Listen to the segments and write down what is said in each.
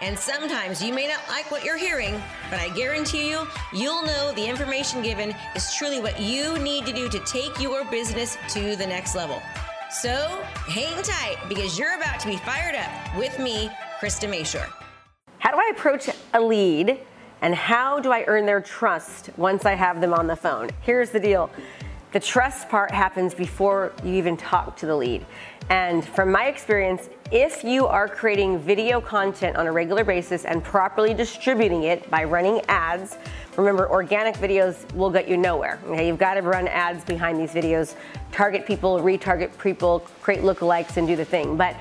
And sometimes you may not like what you're hearing, but I guarantee you, you'll know the information given is truly what you need to do to take your business to the next level. So hang tight because you're about to be fired up with me, Krista Mashore. How do I approach a lead and how do I earn their trust once I have them on the phone? Here's the deal the trust part happens before you even talk to the lead. And from my experience, if you are creating video content on a regular basis and properly distributing it by running ads, remember organic videos will get you nowhere. Okay, you've got to run ads behind these videos, target people, retarget people, create lookalikes, and do the thing. But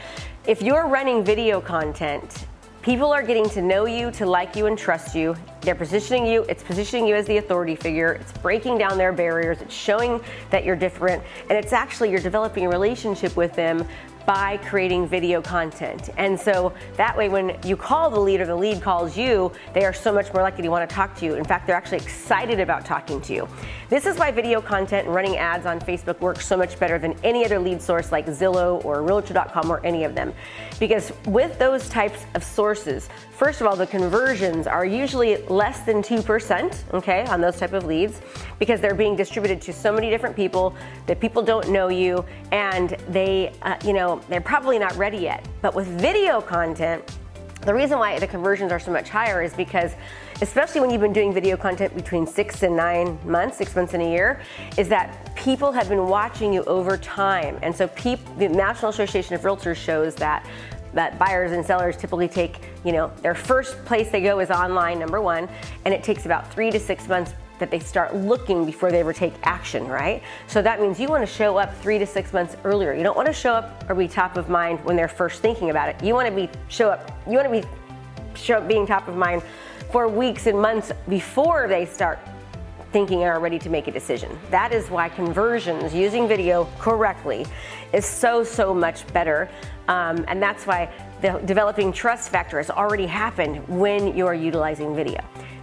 if you're running video content People are getting to know you, to like you, and trust you. They're positioning you, it's positioning you as the authority figure, it's breaking down their barriers, it's showing that you're different, and it's actually you're developing a relationship with them by creating video content. And so that way, when you call the lead or the lead calls you, they are so much more likely to want to talk to you. In fact, they're actually excited about talking to you. This is why video content and running ads on Facebook works so much better than any other lead source like Zillow or Realtor.com or any of them. Because with those types of sources, first of all, the conversions are usually less than 2%, okay, on those type of leads because they're being distributed to so many different people that people don't know you and they, uh, you know, they're probably not ready yet. But with video content, the reason why the conversions are so much higher is because, especially when you've been doing video content between six and nine months, six months in a year, is that people have been watching you over time. And so, the National Association of Realtors shows that that buyers and sellers typically take, you know, their first place they go is online, number one, and it takes about three to six months that they start looking before they ever take action, right? So that means you want to show up three to six months earlier. You don't want to show up or be top of mind when they're first thinking about it. You want to be show up. You want to be show up being top of mind for weeks and months before they start thinking and are ready to make a decision. That is why conversions using video correctly is so so much better, um, and that's why the developing trust factor has already happened when you are utilizing video.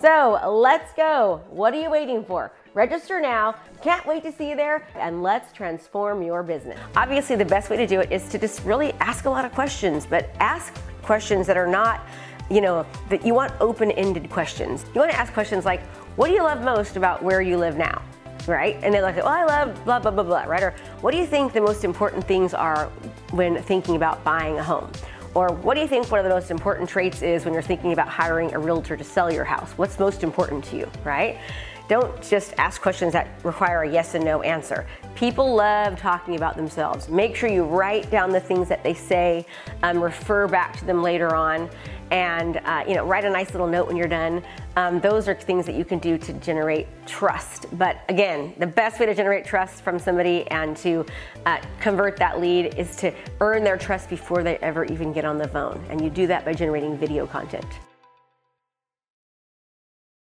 So let's go. What are you waiting for? Register now. Can't wait to see you there and let's transform your business. Obviously, the best way to do it is to just really ask a lot of questions, but ask questions that are not, you know, that you want open ended questions. You want to ask questions like, what do you love most about where you live now? Right? And they're like, well, I love blah, blah, blah, blah, right? Or what do you think the most important things are when thinking about buying a home? Or what do you think one of the most important traits is when you're thinking about hiring a realtor to sell your house? What's most important to you, right? Don't just ask questions that require a yes and no answer. People love talking about themselves. Make sure you write down the things that they say, um, refer back to them later on, and uh, you know write a nice little note when you're done. Um, those are things that you can do to generate trust. But again, the best way to generate trust from somebody and to uh, convert that lead is to earn their trust before they ever even get on the phone, and you do that by generating video content.